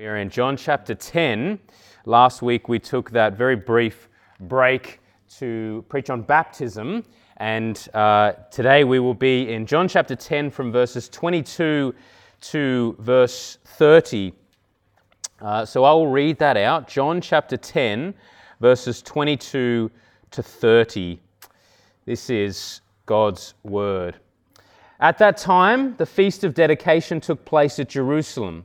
We are in John chapter 10. Last week we took that very brief break to preach on baptism, and uh, today we will be in John chapter 10 from verses 22 to verse 30. Uh, so I will read that out. John chapter 10, verses 22 to 30. This is God's word. At that time, the feast of dedication took place at Jerusalem.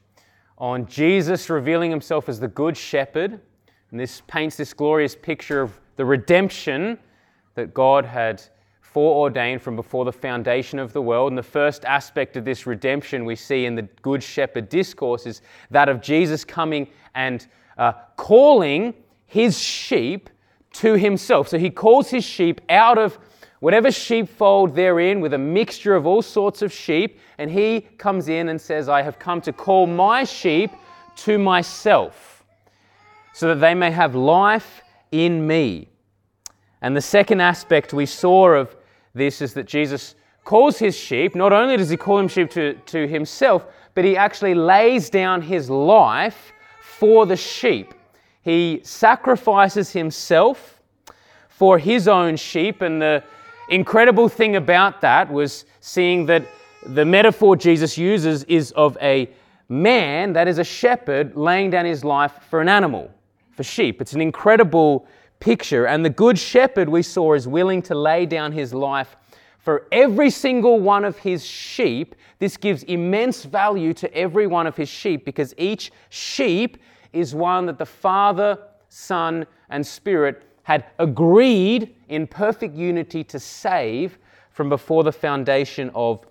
on Jesus revealing himself as the Good Shepherd. And this paints this glorious picture of the redemption that God had foreordained from before the foundation of the world. And the first aspect of this redemption we see in the Good Shepherd discourse is that of Jesus coming and uh, calling his sheep to himself. So he calls his sheep out of whatever sheepfold they're in with a mixture of all sorts of sheep, and he comes in and says, I have come to call my sheep to myself, so that they may have life in me. And the second aspect we saw of this is that Jesus calls his sheep, not only does he call him sheep to, to himself, but he actually lays down his life for the sheep. He sacrifices himself for his own sheep, and the incredible thing about that was seeing that the metaphor Jesus uses is of a man that is a shepherd laying down his life for an animal, for sheep. It's an incredible picture. And the good shepherd we saw is willing to lay down his life for every single one of his sheep. This gives immense value to every one of his sheep because each sheep is one that the Father, Son, and Spirit had agreed in perfect unity to save from before the foundation of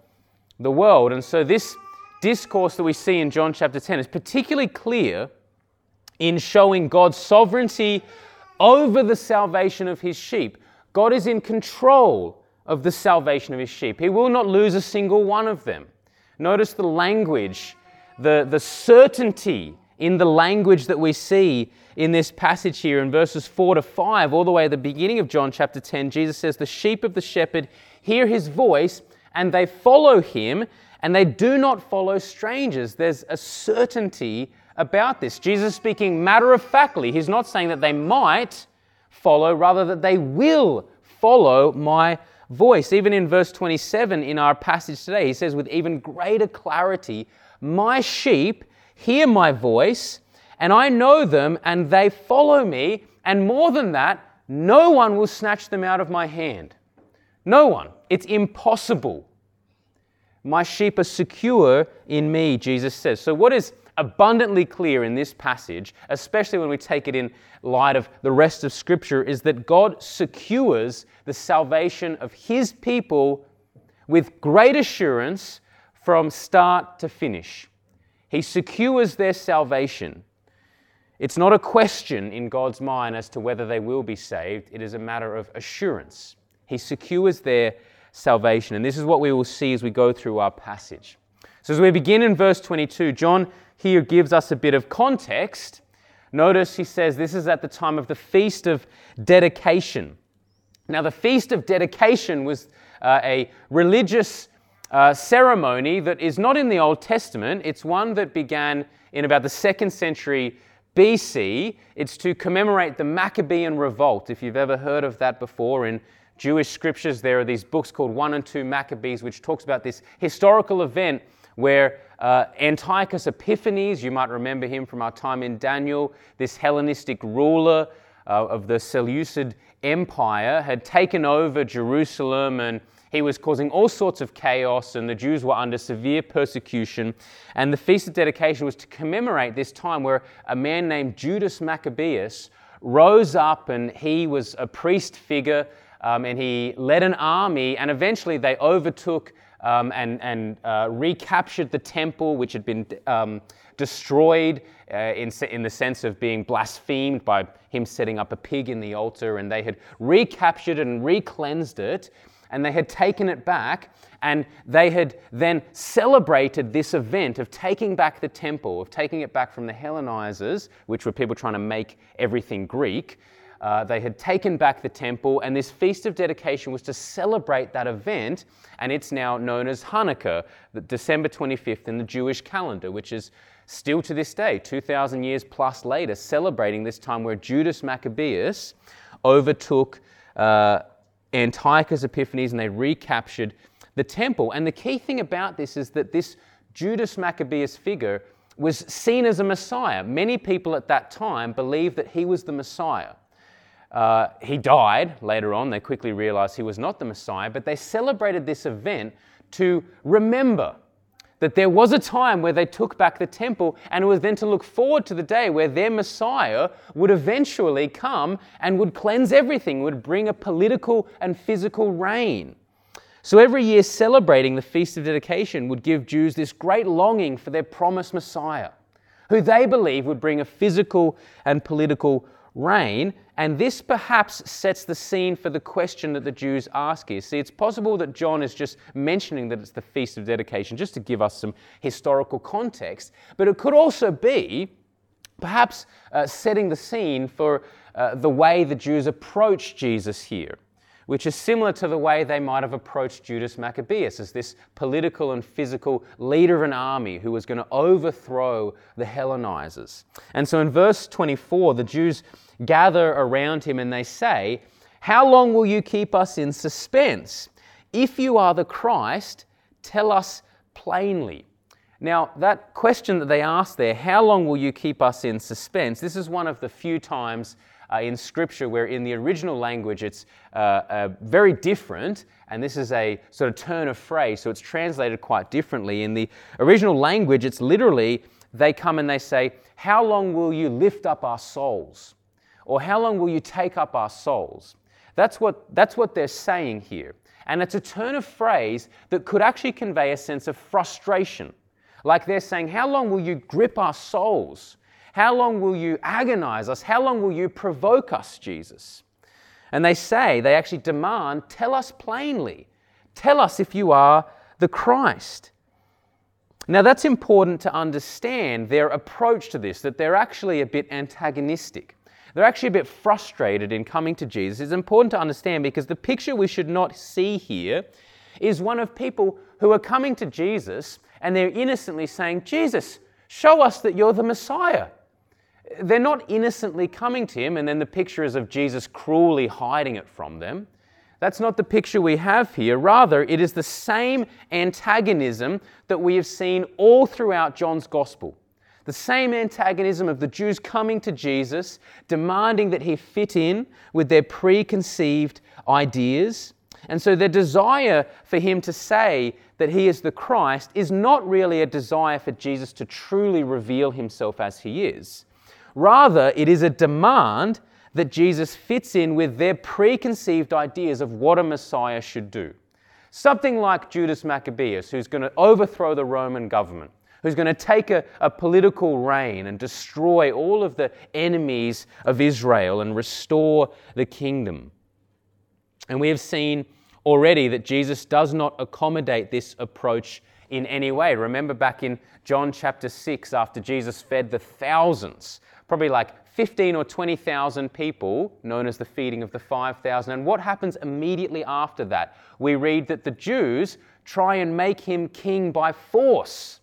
the world. And so, this discourse that we see in John chapter 10 is particularly clear in showing God's sovereignty over the salvation of his sheep. God is in control of the salvation of his sheep, he will not lose a single one of them. Notice the language, the, the certainty in the language that we see in this passage here in verses 4 to 5, all the way at the beginning of John chapter 10, Jesus says, The sheep of the shepherd hear his voice and they follow him and they do not follow strangers. There's a certainty about this. Jesus speaking matter of factly. He's not saying that they might follow, rather, that they will follow my voice. Even in verse 27 in our passage today, he says with even greater clarity, My sheep hear my voice, and I know them, and they follow me. And more than that, no one will snatch them out of my hand. No one. It's impossible. My sheep are secure in me, Jesus says. So, what is abundantly clear in this passage, especially when we take it in light of the rest of Scripture, is that God secures the salvation of His people with great assurance from start to finish. He secures their salvation. It's not a question in God's mind as to whether they will be saved, it is a matter of assurance. He secures their salvation. And this is what we will see as we go through our passage. So, as we begin in verse 22, John here gives us a bit of context. Notice he says this is at the time of the Feast of Dedication. Now, the Feast of Dedication was uh, a religious uh, ceremony that is not in the Old Testament. It's one that began in about the second century BC. It's to commemorate the Maccabean revolt. If you've ever heard of that before, in Jewish scriptures, there are these books called 1 and 2 Maccabees, which talks about this historical event where uh, Antiochus Epiphanes, you might remember him from our time in Daniel, this Hellenistic ruler, uh, of the Seleucid Empire had taken over Jerusalem and he was causing all sorts of chaos, and the Jews were under severe persecution. And the Feast of Dedication was to commemorate this time where a man named Judas Maccabeus rose up, and he was a priest figure, um, and he led an army, and eventually they overtook um, and, and uh, recaptured the temple, which had been um, destroyed uh, in, in the sense of being blasphemed by him setting up a pig in the altar, and they had recaptured and recleansed it, and they had taken it back, and they had then celebrated this event of taking back the temple, of taking it back from the Hellenizers, which were people trying to make everything Greek. Uh, they had taken back the temple, and this feast of dedication was to celebrate that event, and it's now known as Hanukkah, December 25th in the Jewish calendar, which is still to this day, 2,000 years plus later, celebrating this time where Judas Maccabeus overtook uh, Antiochus Epiphanes and they recaptured the temple. And the key thing about this is that this Judas Maccabeus figure was seen as a Messiah. Many people at that time believed that he was the Messiah. Uh, he died later on. They quickly realized he was not the Messiah, but they celebrated this event to remember that there was a time where they took back the temple, and it was then to look forward to the day where their Messiah would eventually come and would cleanse everything, would bring a political and physical reign. So every year, celebrating the Feast of Dedication would give Jews this great longing for their promised Messiah, who they believe would bring a physical and political reign. And this perhaps sets the scene for the question that the Jews ask here. See, it's possible that John is just mentioning that it's the Feast of Dedication just to give us some historical context, but it could also be perhaps uh, setting the scene for uh, the way the Jews approach Jesus here which is similar to the way they might have approached Judas Maccabeus as this political and physical leader of an army who was going to overthrow the Hellenizers. And so in verse 24, the Jews gather around him and they say, How long will you keep us in suspense? If you are the Christ, tell us plainly. Now, that question that they ask there, how long will you keep us in suspense? This is one of the few times uh, in Scripture where in the original language it's uh, uh, very different, and this is a sort of turn of phrase, so it's translated quite differently. In the original language, it's literally they come and they say, How long will you lift up our souls? Or how long will you take up our souls? That's what, that's what they're saying here. And it's a turn of phrase that could actually convey a sense of frustration. Like they're saying, How long will you grip our souls? How long will you agonize us? How long will you provoke us, Jesus? And they say, they actually demand, tell us plainly. Tell us if you are the Christ. Now, that's important to understand their approach to this, that they're actually a bit antagonistic. They're actually a bit frustrated in coming to Jesus. It's important to understand because the picture we should not see here is one of people who are coming to Jesus and they're innocently saying, Jesus, show us that you're the Messiah they're not innocently coming to him, and then the picture is of Jesus cruelly hiding it from them. That's not the picture we have here. Rather, it is the same antagonism that we have seen all throughout John's gospel. The same antagonism of the Jews coming to Jesus, demanding that he fit in with their preconceived ideas. And so their desire for him to say that he is the Christ is not really a desire for Jesus to truly reveal himself as he is. Rather, it is a demand that Jesus fits in with their preconceived ideas of what a Messiah should do. Something like Judas Maccabeus, who's going to overthrow the Roman government, who's going to take a, a, political reign and destroy all of the enemies of Israel and restore the kingdom. And we have seen already that Jesus does not accommodate this approach in any way. Remember back in John chapter 6, after Jesus fed the thousands probably like 15 or 20,000 people, known as the feeding of the 5,000. And what happens immediately after that? We read that the Jews try and make him king by force.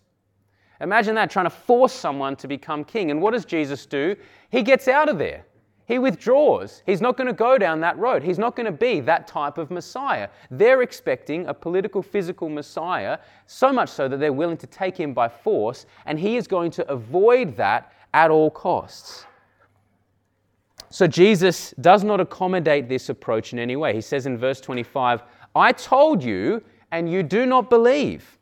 Imagine that, trying to force someone to become king. And what does Jesus do? He gets out of there. He withdraws. He's not going to go down that road. He's not going to be that type of Messiah. They're expecting a political, physical Messiah, so much so that they're willing to take him by force, and he is going to avoid that at all costs. So Jesus does not accommodate this approach in any way. He says in verse 25, I told you, and you do not believe.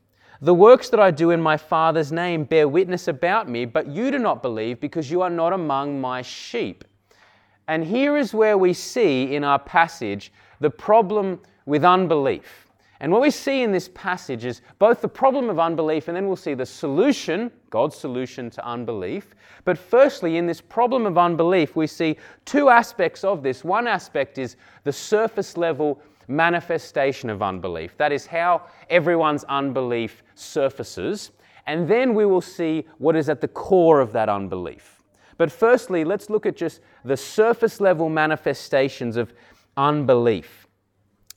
The works that I do in my Father's name bear witness about me, but you do not believe because you are not among my sheep. And here is where we see in our passage the problem with unbelief. And what we see in this passage is both the problem of unbelief and then we'll see the solution, God's solution to unbelief. But firstly, in this problem of unbelief, we see two aspects of this. One aspect is the surface level manifestation of unbelief. That is how everyone's unbelief surfaces. And then we will see what is at the core of that unbelief. But firstly, let's look at just the surface level manifestations of unbelief.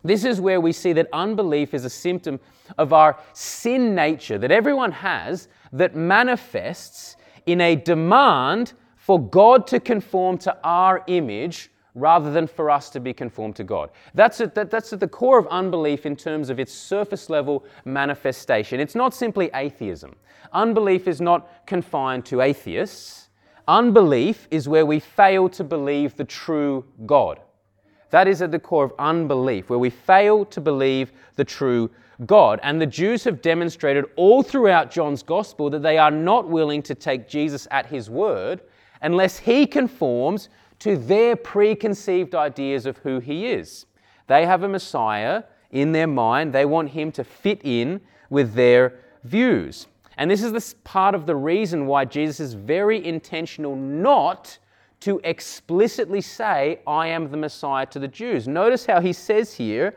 This is where we see that unbelief is a symptom of our sin nature that everyone has that manifests in a demand for God to conform to our image rather than for us to be conformed to God. That's at, that, that's at the core of unbelief in terms of its surface level manifestation. It's not simply atheism. Unbelief is not confined to atheists. Unbelief is where we fail to believe the true God. That is at the core of unbelief, where we fail to believe the true God. And the Jews have demonstrated all throughout John's gospel that they are not willing to take Jesus at his word unless he conforms to their preconceived ideas of who he is. They have a Messiah in their mind, they want him to fit in with their views. And this is the part of the reason why Jesus is very intentional not to explicitly say, I am the Messiah to the Jews. Notice how he says here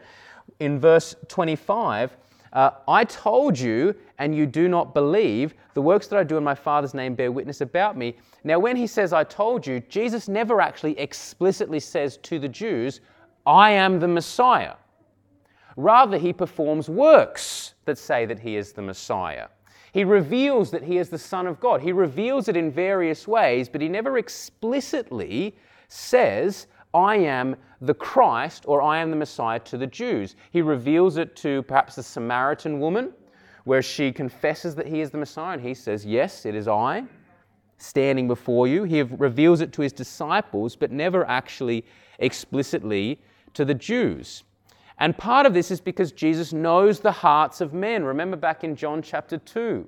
in verse 25, uh, I told you, and you do not believe. The works that I do in my Father's name bear witness about me. Now, when he says, I told you, Jesus never actually explicitly says to the Jews, I am the Messiah. Rather, he performs works that say that he is the Messiah. He reveals that he is the Son of God. He reveals it in various ways, but he never explicitly says, I am the Christ or I am the Messiah to the Jews. He reveals it to perhaps the Samaritan woman, where she confesses that he is the Messiah, and he says, Yes, it is I standing before you. He reveals it to his disciples, but never actually explicitly to the Jews. And part of this is because Jesus knows the hearts of men. Remember back in John chapter 2.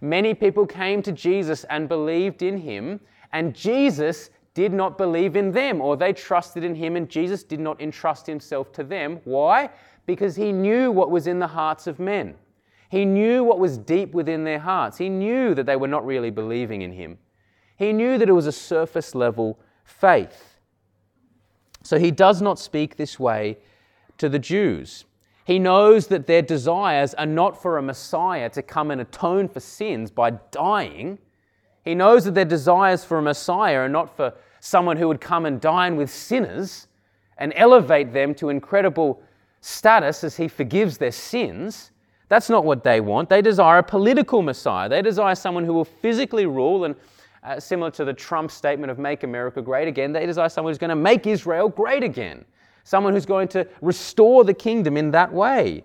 Many people came to Jesus and believed in him, and Jesus did not believe in them, or they trusted in him, and Jesus did not entrust himself to them. Why? Because he knew what was in the hearts of men. He knew what was deep within their hearts. He knew that they were not really believing in him. He knew that it was a surface level faith. So he does not speak this way to the Jews. He knows that their desires are not for a Messiah to come and atone for sins by dying. He knows that their desires for a Messiah are not for someone who would come and dine with sinners and elevate them to incredible status as he forgives their sins. That's not what they want. They desire a political Messiah. They desire someone who will physically rule and uh, similar to the Trump statement of Make America Great Again, they desire someone who's going to make Israel great again someone who's going to restore the kingdom in that way,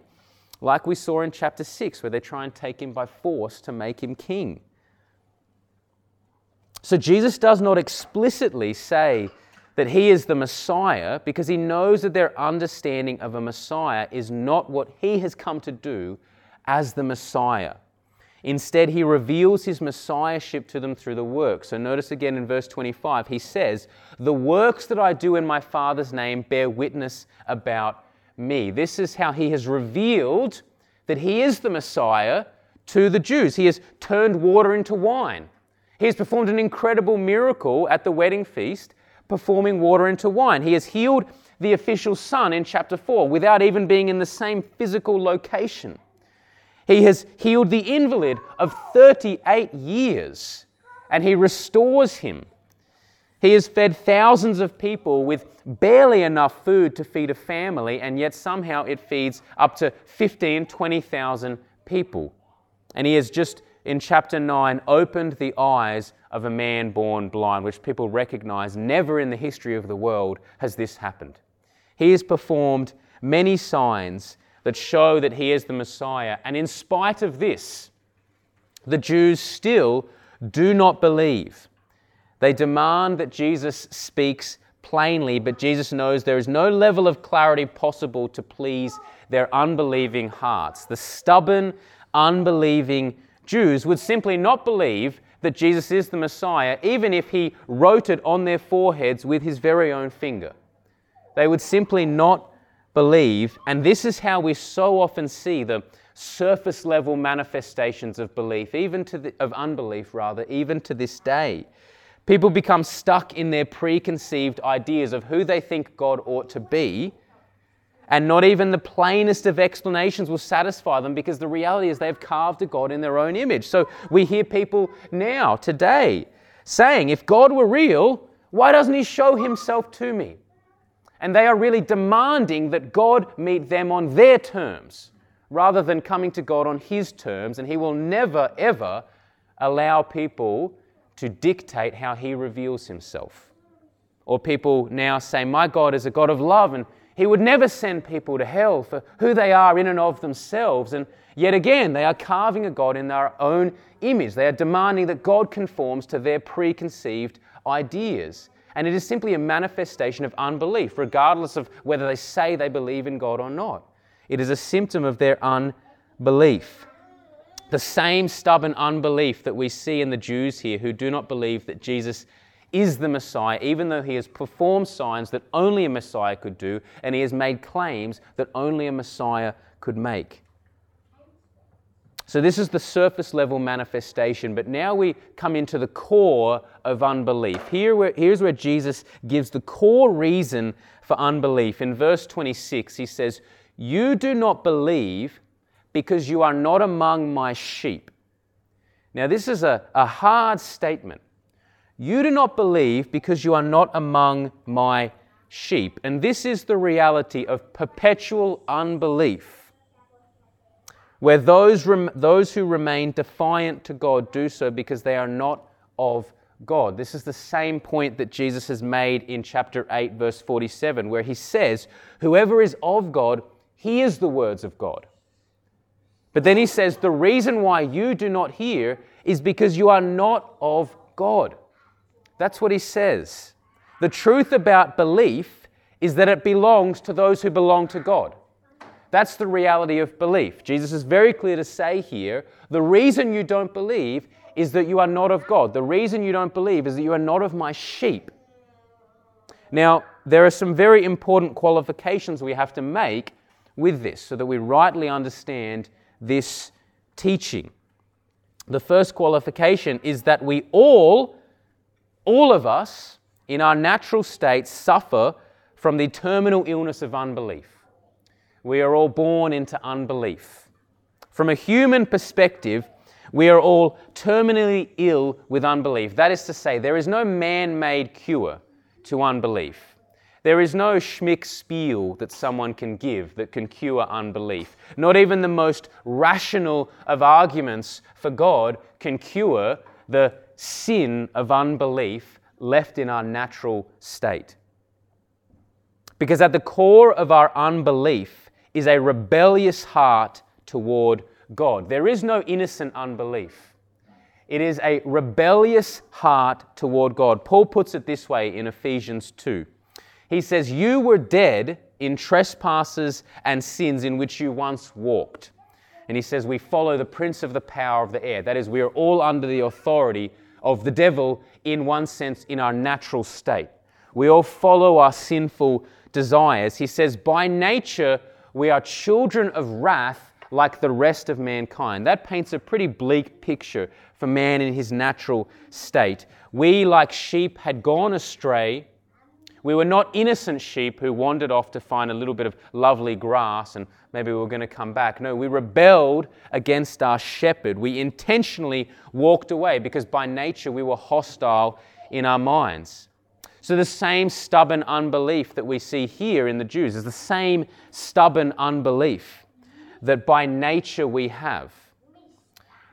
like we saw in chapter 6, where they try and take him by force to make him king. So Jesus does not explicitly say that he is the Messiah because he knows that their understanding of a Messiah is not what he has come to do as the Messiah. Instead, he reveals his messiahship to them through the works. So notice again in verse 25, he says, The works that I do in my Father's name bear witness about me. This is how he has revealed that he is the Messiah to the Jews. He has turned water into wine. He has performed an incredible miracle at the wedding feast, performing water into wine. He has healed the official son in chapter 4 without even being in the same physical location. He has healed the invalid of 38 years and he restores him. He has fed thousands of people with barely enough food to feed a family, and yet somehow it feeds up to 15, 20,000 people. And he has just, in chapter 9, opened the eyes of a man born blind, which people recognize never in the history of the world has this happened. He has performed many signs that show that he is the Messiah. And in spite of this, the Jews still do not believe. They demand that Jesus speaks plainly, but Jesus knows there is no level of clarity possible to please their unbelieving hearts. The stubborn, unbelieving Jews would simply not believe that Jesus is the Messiah, even if he wrote it on their foreheads with his very own finger. They would simply not believe, and this is how we so often see the surface level manifestations of belief, even to the, of unbelief rather, even to this day. People become stuck in their preconceived ideas of who they think God ought to be, and not even the plainest of explanations will satisfy them because the reality is they've carved a God in their own image. So we hear people now, today, saying, if God were real, why doesn't He show Himself to me? And they are really demanding that God meet them on their terms rather than coming to God on His terms. And He will never, ever allow people to dictate how He reveals Himself. Or people now say, My God is a God of love and he would never send people to hell for who they are in and of themselves. And yet again, they are carving a God in their own image. They are demanding that God conforms to their preconceived ideas. And it is simply a manifestation of unbelief, regardless of whether they say they believe in God or not. It is a symptom of their unbelief. The same stubborn unbelief that we see in the Jews here who do not believe that Jesus is the Messiah, even though he has performed signs that only a Messiah could do, and he has made claims that only a Messiah could make. So, this is the surface level manifestation, but now we come into the core of unbelief. Here, here's where Jesus gives the core reason for unbelief. In verse 26, he says, You do not believe because you are not among my sheep. Now, this is a, a hard statement. You do not believe because you are not among my sheep. And this is the reality of perpetual unbelief, where those, rem- those who remain defiant to God do so because they are not of God. This is the same point that Jesus has made in chapter 8, verse 47, where he says, Whoever is of God hears the words of God. But then he says, The reason why you do not hear is because you are not of God. That's what he says. The truth about belief is that it belongs to those who belong to God. That's the reality of belief. Jesus is very clear to say here the reason you don't believe is that you are not of God. The reason you don't believe is that you are not of my sheep. Now, there are some very important qualifications we have to make with this so that we rightly understand this teaching. The first qualification is that we all all of us, in our natural state, suffer from the terminal illness of unbelief. We are all born into unbelief. From a human perspective, we are all terminally ill with unbelief. That is to say, there is no man made cure to unbelief. There is no schmick spiel that someone can give that can cure unbelief. Not even the most rational of arguments for God can cure the sin of unbelief left in our natural state. Because at the core of our unbelief is a rebellious heart toward God. There is no innocent unbelief. It is a rebellious heart toward God. Paul puts it this way in Ephesians 2. He says, You were dead in trespasses and sins in which you once walked. And he says, We follow the prince of the power of the air. That is, we are all under the authority of the devil in one sense in our natural state. We all follow our sinful desires. He says, by nature, we are children of wrath like the rest of mankind. That paints a pretty bleak picture for man in his natural state. We, like sheep, had gone astray. We were not innocent sheep who wandered off to find a little bit of lovely grass and maybe we were going to come back. No, we rebelled against our shepherd. We intentionally walked away because by nature we were hostile in our minds. So, the same stubborn unbelief that we see here in the Jews is the same stubborn unbelief that by nature we have.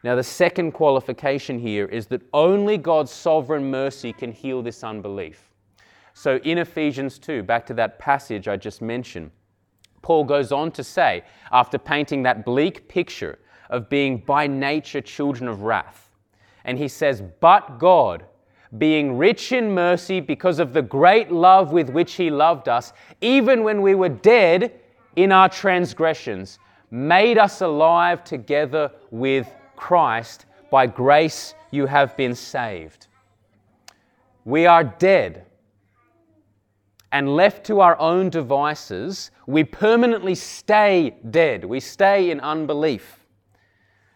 Now, the second qualification here is that only God's sovereign mercy can heal this unbelief. So, in Ephesians 2, back to that passage I just mentioned, Paul goes on to say, after painting that bleak picture of being by nature children of wrath, and he says, But God, being rich in mercy because of the great love with which He loved us, even when we were dead in our transgressions, made us alive together with Christ. By grace you have been saved. We are dead. And left to our own devices, we permanently stay dead. We stay in unbelief.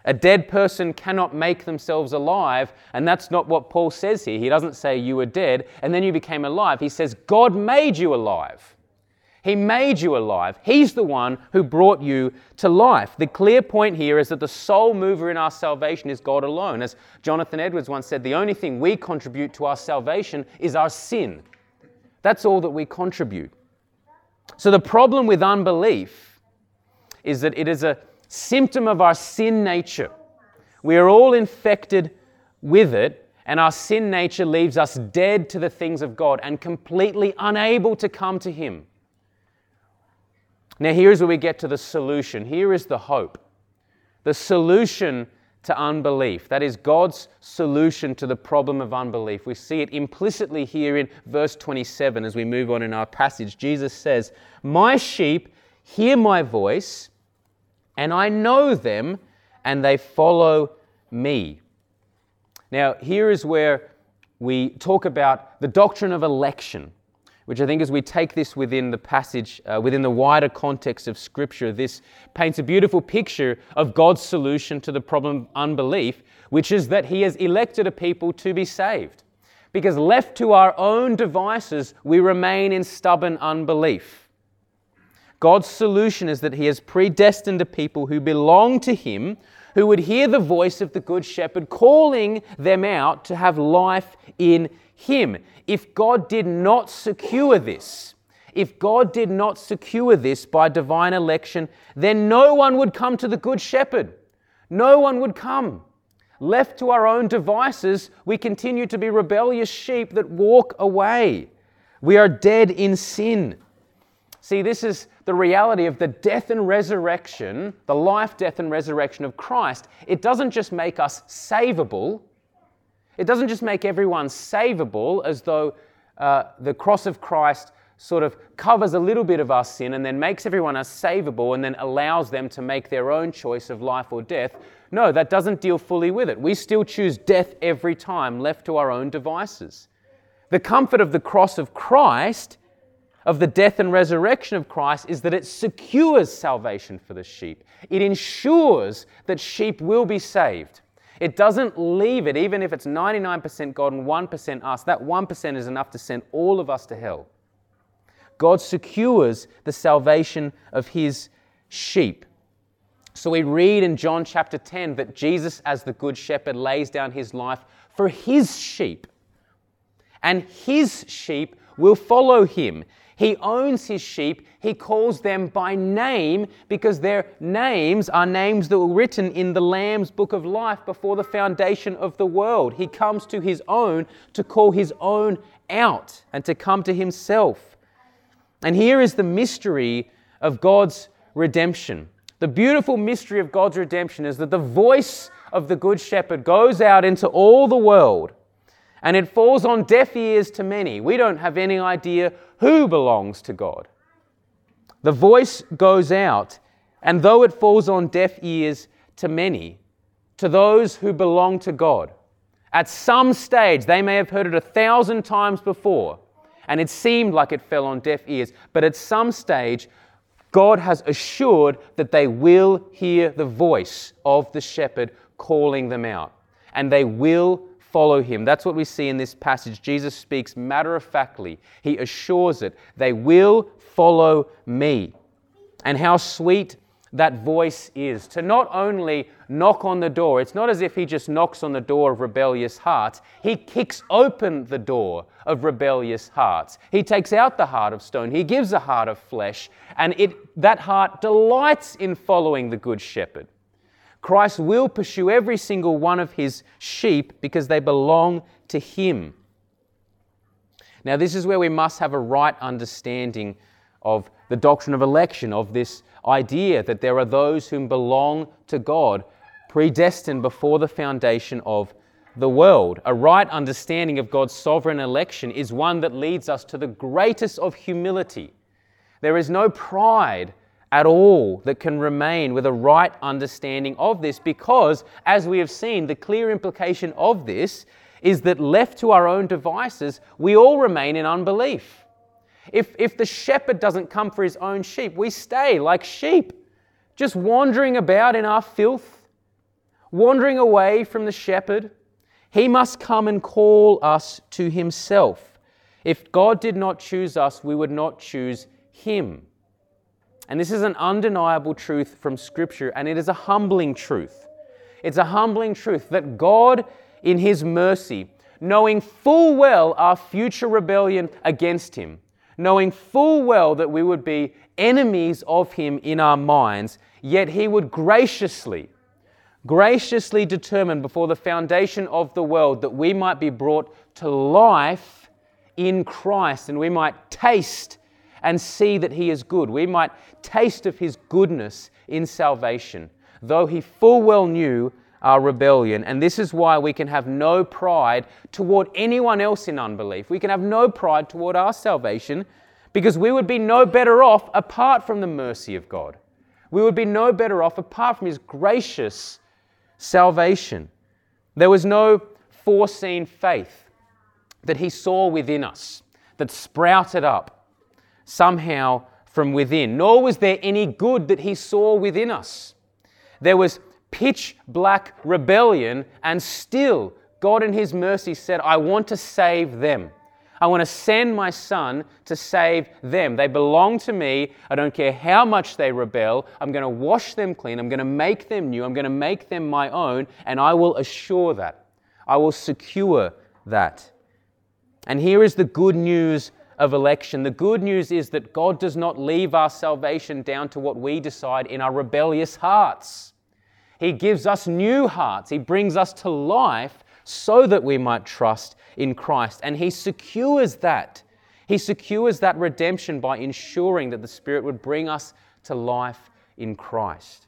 A dead person cannot make themselves alive, and that's not what Paul says here. He doesn't say you were dead and then you became alive. He says God made you alive. He made you alive. He's the one who brought you to life. The clear point here is that the sole mover in our salvation is God alone. As Jonathan Edwards once said, the only thing we contribute to our salvation is our sin. That's all that we contribute. So the problem with unbelief is that it is a symptom of our sin nature. We are all infected with it, and our sin nature leaves us dead to the things of God and completely unable to come to Him. Now, here's where we get to the solution. Here is the hope. The solution to unbelief. That is God's solution to the problem of unbelief. We see it implicitly here in verse 27 as we move on in our passage. Jesus says, My sheep hear my voice and I know them, and they follow me. Now, here is where we talk about the doctrine of election, which I think, as we take this within the passage, uh, within the wider context of Scripture, this paints a beautiful picture of God's solution to the problem of unbelief, which is that He has elected a people to be saved. Because left to our own devices, we remain in stubborn unbelief. God's solution is that He has predestined a people who belong to Him, who would hear the voice of the Good Shepherd calling them out to have life in Him. If God did not secure this, if God did not secure this by divine election, then no one would come to the Good Shepherd. No one would come. Left to our own devices, we continue to be rebellious sheep that walk away. We are dead in sin. See, this is the reality of the death and resurrection, the life, death, and resurrection of Christ. It doesn't just make us savable, it doesn't just make everyone savable as though uh, the cross of Christ sort of covers a little bit of our sin and then makes everyone savable and then allows them to make their own choice of life or death. No, that doesn't deal fully with it. We still choose death every time, left to our own devices. The comfort of the cross of Christ of the death and resurrection of Christ is that it secures salvation for the sheep. It ensures that sheep will be saved. It doesn't leave it, even if it's 99% God and 1% us. That 1% is enough to send all of us to hell. God secures the salvation of his sheep. So we read in John chapter 10 that Jesus, as the good shepherd, lays down his life for his sheep. And his sheep will follow him. He owns his sheep. He calls them by name because their names are names that were written in the Lamb's book of life before the foundation of the world. He comes to his own to call his own out and to come to himself. And here is the mystery of God's redemption. The beautiful mystery of God's redemption is that the voice of the Good Shepherd goes out into all the world and it falls on deaf ears to many. We don't have any idea who belongs to God. The voice goes out, and though it falls on deaf ears to many, to those who belong to God, at some stage they may have heard it a thousand times before, and it seemed like it fell on deaf ears, but at some stage, God has assured that they will hear the voice of the shepherd calling them out, and they will follow him. That's what we see in this passage. Jesus speaks matter of factly, he assures it. They will follow me. And how sweet that voice is to not only knock on the door, it's not as if he just knocks on the door of rebellious hearts, he kicks open the door of rebellious hearts. He takes out the heart of stone, he gives a heart of flesh, and it, that heart delights in following the Good Shepherd. Christ will pursue every single one of his sheep because they belong to him. Now, this is where we must have a right understanding of the doctrine of election, of this idea that there are those whom belong to God, predestined before the foundation of the world. A right understanding of God's sovereign election is one that leads us to the greatest of humility. There is no pride at all that can remain with a right understanding of this because, as we have seen, the clear implication of this is that left to our own devices, we all remain in unbelief. If, if the shepherd doesn't come for his own sheep, we stay like sheep, just wandering about in our filth, wandering away from the shepherd. He must come and call us to himself. If God did not choose us, we would not choose him. And this is an undeniable truth from Scripture, and it is a humbling truth. It's a humbling truth that God, in His mercy, knowing full well our future rebellion against Him, knowing full well that we would be enemies of Him in our minds, yet He would graciously, graciously determine before the foundation of the world that we might be brought to life in Christ and we might taste and see that He is good. We might taste of His goodness in salvation, though He full well knew our rebellion. And this is why we can have no pride toward anyone else in unbelief. We can have no pride toward our salvation because we would be no better off apart from the mercy of God. We would be no better off apart from His gracious salvation. There was no foreseen faith that He saw within us that sprouted up somehow from within, nor was there any good that he saw within us. There was pitch black rebellion, and still God in his mercy said, I want to save them. I want to send my son to save them. They belong to me. I don't care how much they rebel. I'm going to wash them clean. I'm going to make them new. I'm going to make them my own, and I will assure that. I will secure that. And here is the good news of election. The good news is that God does not leave our salvation down to what we decide in our rebellious hearts. He gives us new hearts. He brings us to life so that we might trust in Christ. And He secures that. He secures that redemption by ensuring that the Spirit would bring us to life in Christ.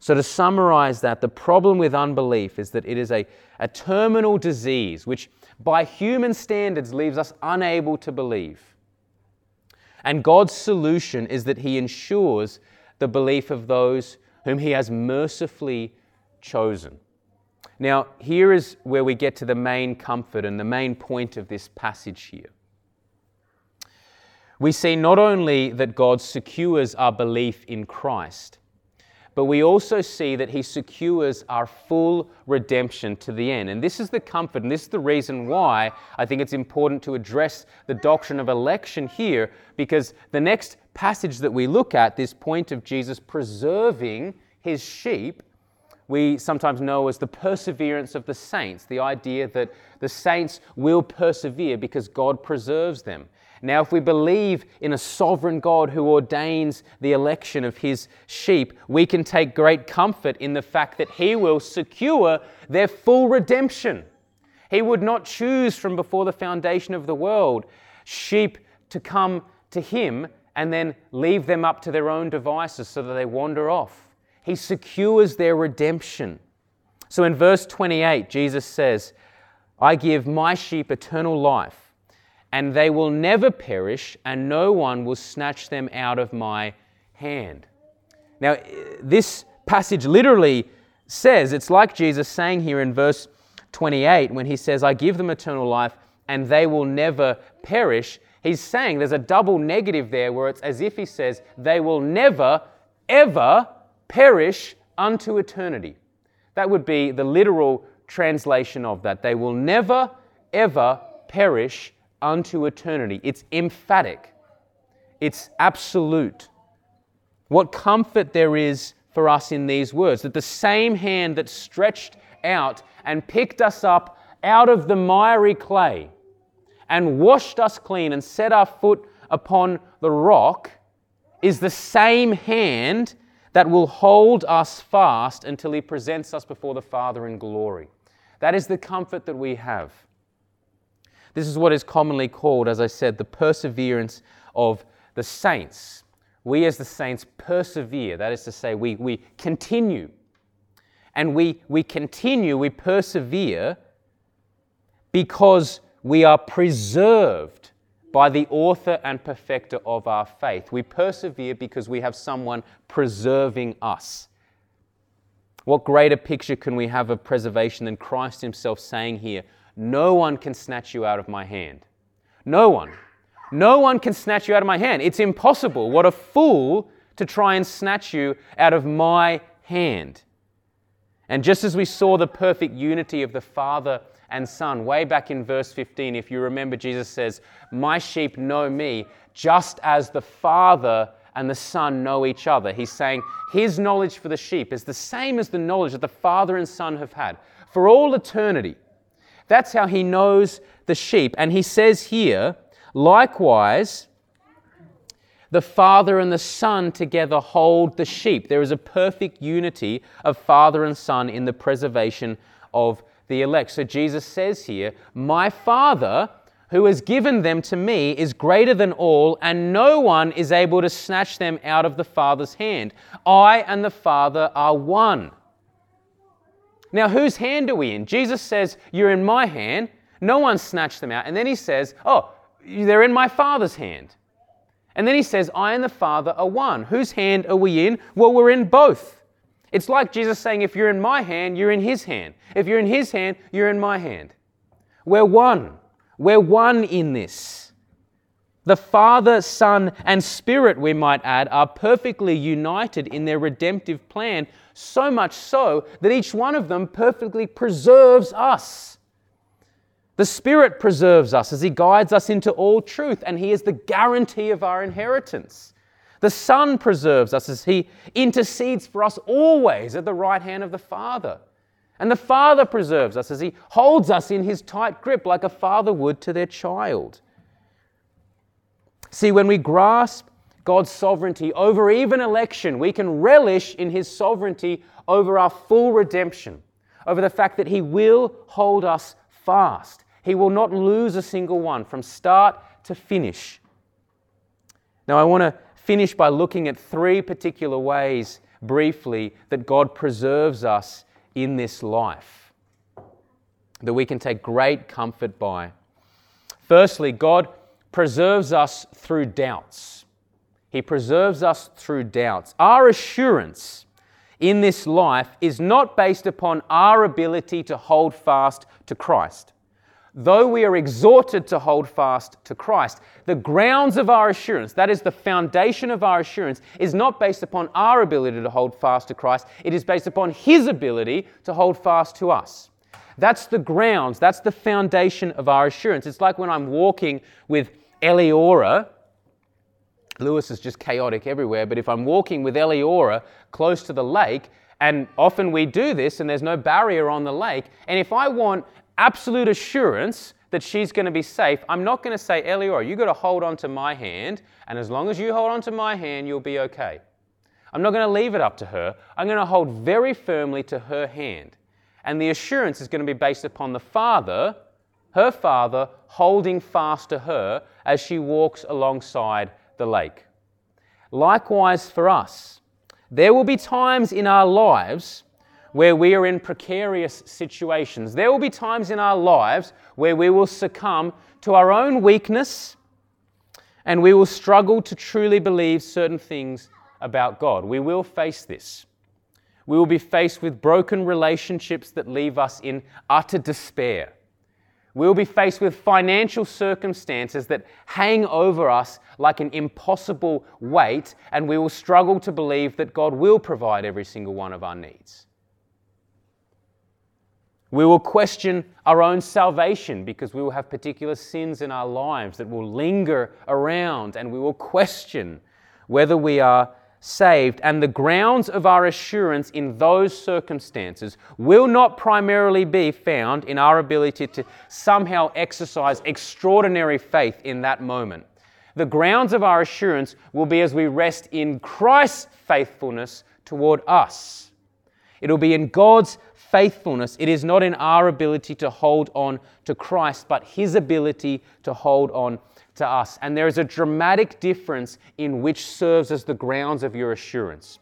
So, to summarize that, the problem with unbelief is that it is a, a terminal disease which by human standards leaves us unable to believe. And God's solution is that He ensures the belief of those whom He has mercifully chosen. Now, here is where we get to the main comfort and the main point of this passage here. We see not only that God secures our belief in Christ, but we also see that He secures our full redemption to the end. And this is the comfort, and this is the reason why I think it's important to address the doctrine of election here, because the next passage that we look at, this point of Jesus preserving His sheep, we sometimes know as the perseverance of the saints, the idea that the saints will persevere because God preserves them. Now, if we believe in a sovereign God who ordains the election of his sheep, we can take great comfort in the fact that he will secure their full redemption. He would not choose from before the foundation of the world sheep to come to him and then leave them up to their own devices so that they wander off. He secures their redemption. So in verse 28, Jesus says, I give my sheep eternal life and they will never perish, and no one will snatch them out of my hand. Now, this passage literally says, it's like Jesus saying here in verse 28 when he says, I give them eternal life and they will never perish. He's saying there's a double negative there where it's as if he says, they will never, ever perish unto eternity. That would be the literal translation of that. They will never, ever perish unto eternity. It's emphatic, it's absolute. What comfort there is for us in these words that the same hand that stretched out and picked us up out of the miry clay and washed us clean and set our foot upon the rock is the same hand that will hold us fast until He presents us before the Father in glory. That is the comfort that we have. This is what is commonly called, as I said, the perseverance of the saints. We, as the saints, persevere. That is to say, we, we continue. and we, we continue, we persevere because we are preserved by the author and perfecter of our faith. We persevere because we have someone preserving us. What greater picture can we have of preservation than Christ Himself saying here, No one can snatch you out of my hand? No one. No one can snatch you out of my hand. It's impossible. What a fool to try and snatch you out of my hand. And just as we saw the perfect unity of the Father and Son, way back in verse 15, if you remember, Jesus says, My sheep know me, just as the Father and the Son know each other. He's saying his knowledge for the sheep is the same as the knowledge that the Father and Son have had for all eternity. That's how he knows the sheep. And he says here, likewise, the Father and the Son together hold the sheep. There is a perfect unity of Father and Son in the preservation of the elect. So Jesus says here, My Father, who has given them to me, is greater than all, and no one is able to snatch them out of the Father's hand. I and the Father are one. Now, whose hand are we in? Jesus says, You're in my hand. No one snatched them out. And then he says, Oh, they're in my Father's hand. And then he says, I and the Father are one. Whose hand are we in? Well, we're in both. It's like Jesus saying, if you're in my hand, you're in his hand. If you're in his hand, you're in my hand. We're one. We're one in this. The Father, Son, and Spirit, we might add, are perfectly united in their redemptive plan, so much so that each one of them perfectly preserves us. The Spirit preserves us as He guides us into all truth, and He is the guarantee of our inheritance. The Son preserves us as He intercedes for us always at the right hand of the Father. And the Father preserves us as He holds us in His tight grip like a father would to their child. See, when we grasp God's sovereignty over even election, we can relish in His sovereignty over our full redemption, over the fact that He will hold us fast. He will not lose a single one from start to finish. Now, I want to finish by looking at three particular ways, briefly, that God preserves us in this life that we can take great comfort by. Firstly, God preserves us through doubts. He preserves us through doubts. Our assurance in this life is not based upon our ability to hold fast to Christ. Though we are exhorted to hold fast to Christ, the grounds of our assurance, that is the foundation of our assurance, is not based upon our ability to hold fast to Christ. It is based upon His ability to hold fast to us. That's the grounds, that's the foundation of our assurance. It's like when I'm walking with Eliora. Lewis is just chaotic everywhere, but if I'm walking with Eliora close to the lake, and often we do this and there's no barrier on the lake, and if I want absolute assurance that she's going to be safe, I'm not going to say, Eliora, you've got to hold on to my hand, and as long as you hold on to my hand, you'll be okay. I'm not going to leave it up to her. I'm going to hold very firmly to her hand. And the assurance is going to be based upon the Father, her Father, holding fast to her as she walks alongside the lake. Likewise for us, there will be times in our lives where we are in precarious situations. There will be times in our lives where we will succumb to our own weakness and we will struggle to truly believe certain things about God. We will face this. We will be faced with broken relationships that leave us in utter despair. We will be faced with financial circumstances that hang over us like an impossible weight, and we will struggle to believe that God will provide every single one of our needs. We will question our own salvation because we will have particular sins in our lives that will linger around and we will question whether we are saved. And the grounds of our assurance in those circumstances will not primarily be found in our ability to somehow exercise extraordinary faith in that moment. The grounds of our assurance will be as we rest in Christ's faithfulness toward us. It'll be in God's faithfulness. It is not in our ability to hold on to Christ, but His ability to hold on to us. And there is a dramatic difference in which serves as the grounds of your assurance.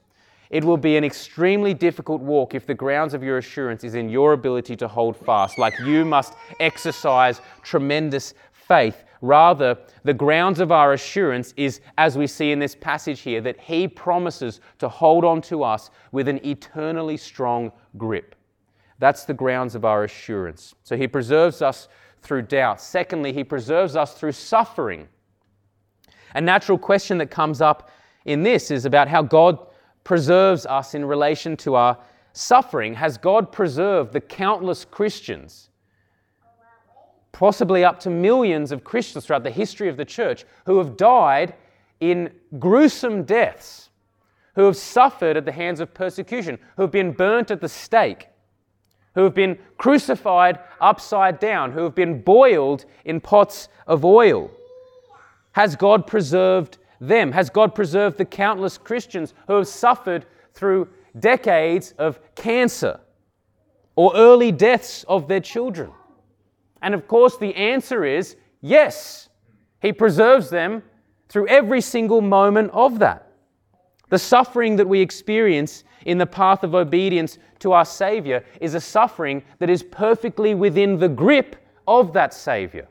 it will be an extremely difficult walk if the grounds of your assurance is in your ability to hold fast. Like you must exercise tremendous faith. Rather, the grounds of our assurance is, as we see in this passage here, that He promises to hold on to us with an eternally strong grip. That's the grounds of our assurance. So He preserves us through doubt. Secondly, He preserves us through suffering. A natural question that comes up in this is about how God preserves us in relation to our suffering. Has God preserved the countless Christians, possibly up to millions of Christians throughout the history of the church, who have died in gruesome deaths, who have suffered at the hands of persecution, who have been burnt at the stake? Who have been crucified upside down, who have been boiled in pots of oil. Has God preserved them? Has God preserved the countless Christians who have suffered through decades of cancer or early deaths of their children? And of course, the answer is yes. He preserves them through every single moment of that. The suffering that we experience in the path of obedience to our Savior is a suffering that is perfectly within the grip of that Savior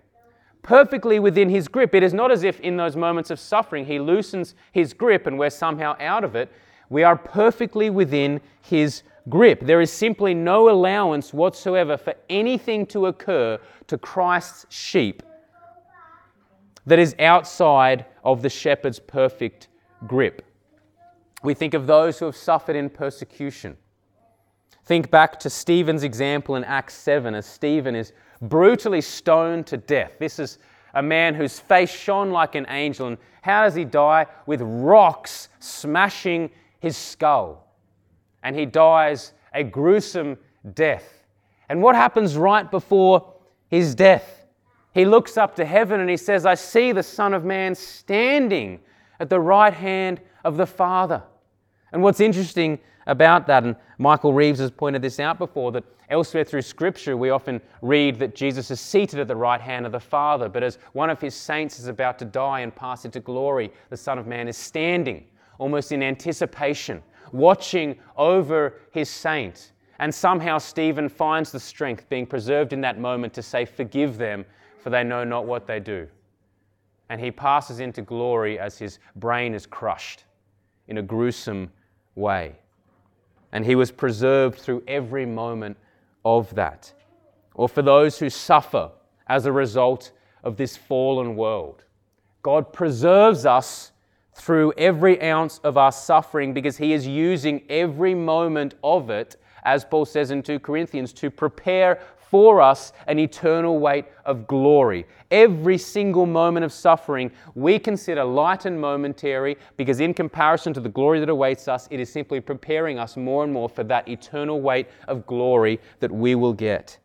perfectly within his grip. It is not as if in those moments of suffering he loosens his grip and we're somehow out of it. We are perfectly within his grip. There is simply no allowance whatsoever for anything to occur to Christ's sheep that is outside of the shepherd's perfect grip. We think of those who have suffered in persecution. Think back to Stephen's example in Acts 7 as Stephen is brutally stoned to death. This is a man whose face shone like an angel. And how does he die? With rocks smashing his skull. And he dies a gruesome death. And what happens right before his death? He looks up to heaven and he says, I see the Son of Man standing at the right hand of the Father. And what's interesting about that, and Michael Reeves has pointed this out before, that elsewhere through Scripture we often read that Jesus is seated at the right hand of the Father, but as one of his saints is about to die and pass into glory, the Son of Man is standing, almost in anticipation, watching over his saint. And somehow Stephen finds the strength being preserved in that moment to say, Forgive them, for they know not what they do. And he passes into glory as his brain is crushed in a gruesome way and he was preserved through every moment of that. Or for those who suffer as a result of this fallen world. God preserves us through every ounce of our suffering because he is using every moment of it, as Paul says in 2 Corinthians, to prepare for us an eternal weight of glory. Every single moment of suffering we consider light and momentary because, in comparison to the glory that awaits us, it is simply preparing us more and more for that eternal weight of glory that we will get.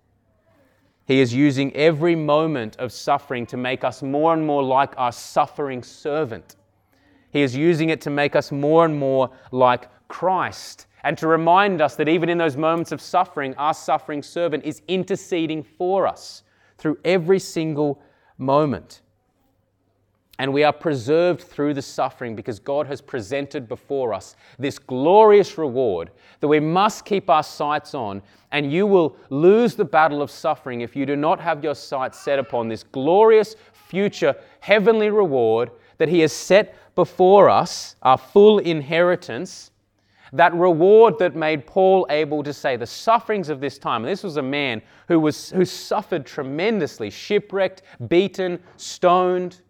He is using every moment of suffering to make us more and more like our suffering servant. He is using it to make us more and more like Christ and to remind us that even in those moments of suffering, our suffering servant is interceding for us through every single moment. And we are preserved through the suffering because God has presented before us this glorious reward that we must keep our sights on. And you will lose the battle of suffering if you do not have your sights set upon this glorious future heavenly reward that He has set before us, our full inheritance that reward that made Paul able to say the sufferings of this time. And this was a man who, was, who suffered tremendously, shipwrecked, beaten, stoned,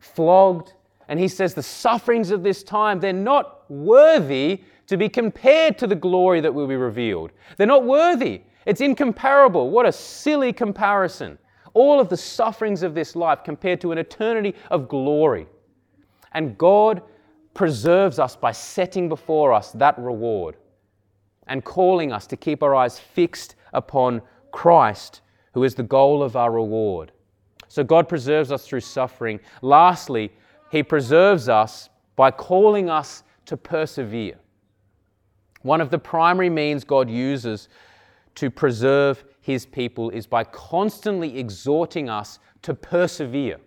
flogged. And he says the sufferings of this time, they're not worthy to be compared to the glory that will be revealed. They're not worthy. It's incomparable. What a silly comparison. All of the sufferings of this life compared to an eternity of glory. And God preserves us by setting before us that reward and calling us to keep our eyes fixed upon Christ, who is the goal of our reward. So God preserves us through suffering. Lastly, He preserves us by calling us to persevere. One of the primary means God uses to preserve His people is by constantly exhorting us to persevere,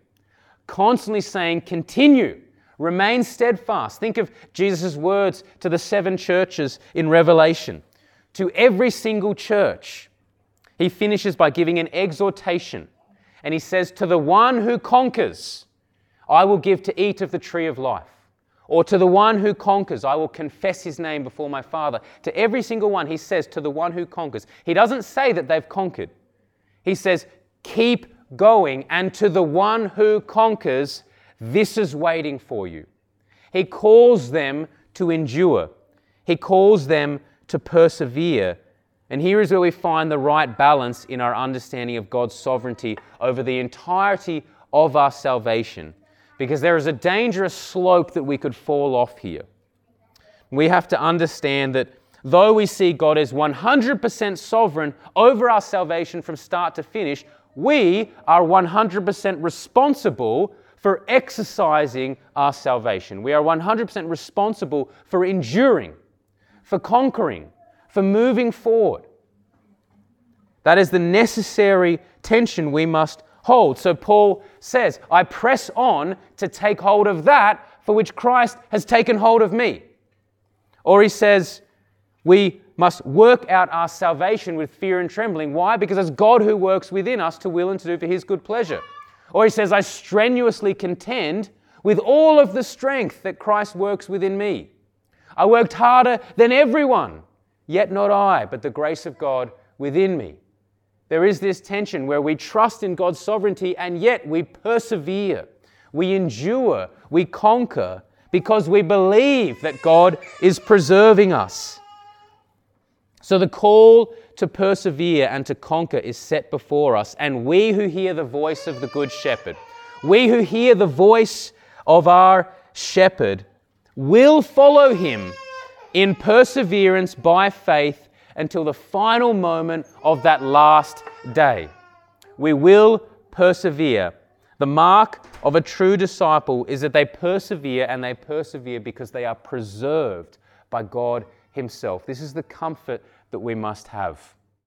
constantly saying, Continue Remain steadfast. Think of Jesus' words to the seven churches in Revelation. To every single church, he finishes by giving an exhortation. And he says, To the one who conquers, I will give to eat of the tree of life. Or to the one who conquers, I will confess his name before my Father. To every single one, he says, To the one who conquers. He doesn't say that they've conquered. He says, Keep going. And to the one who conquers, this is waiting for you. He calls them to endure, he calls them to persevere. And here is where we find the right balance in our understanding of God's sovereignty over the entirety of our salvation because there is a dangerous slope that we could fall off here. We have to understand that though we see God as 100% sovereign over our salvation from start to finish, we are 100% responsible for exercising our salvation. We are 100% responsible for enduring, for conquering, for moving forward. That is the necessary tension we must hold. So Paul says, I press on to take hold of that for which Christ has taken hold of me. Or he says, we must work out our salvation with fear and trembling. Why? Because it's God who works within us to will and to do for his good pleasure. Or he says, I strenuously contend with all of the strength that Christ works within me. I worked harder than everyone, yet not I, but the grace of God within me there is this tension where we trust in God's sovereignty and yet we persevere, we endure, we conquer because we believe that God is preserving us. So the call to persevere and to conquer is set before us, and we who hear the voice of the Good Shepherd, we who hear the voice of our Shepherd, will follow him in perseverance by faith until the final moment of that last day. We will persevere. The mark of a true disciple is that they persevere and they persevere because they are preserved by God Himself. This is the comfort that we must have.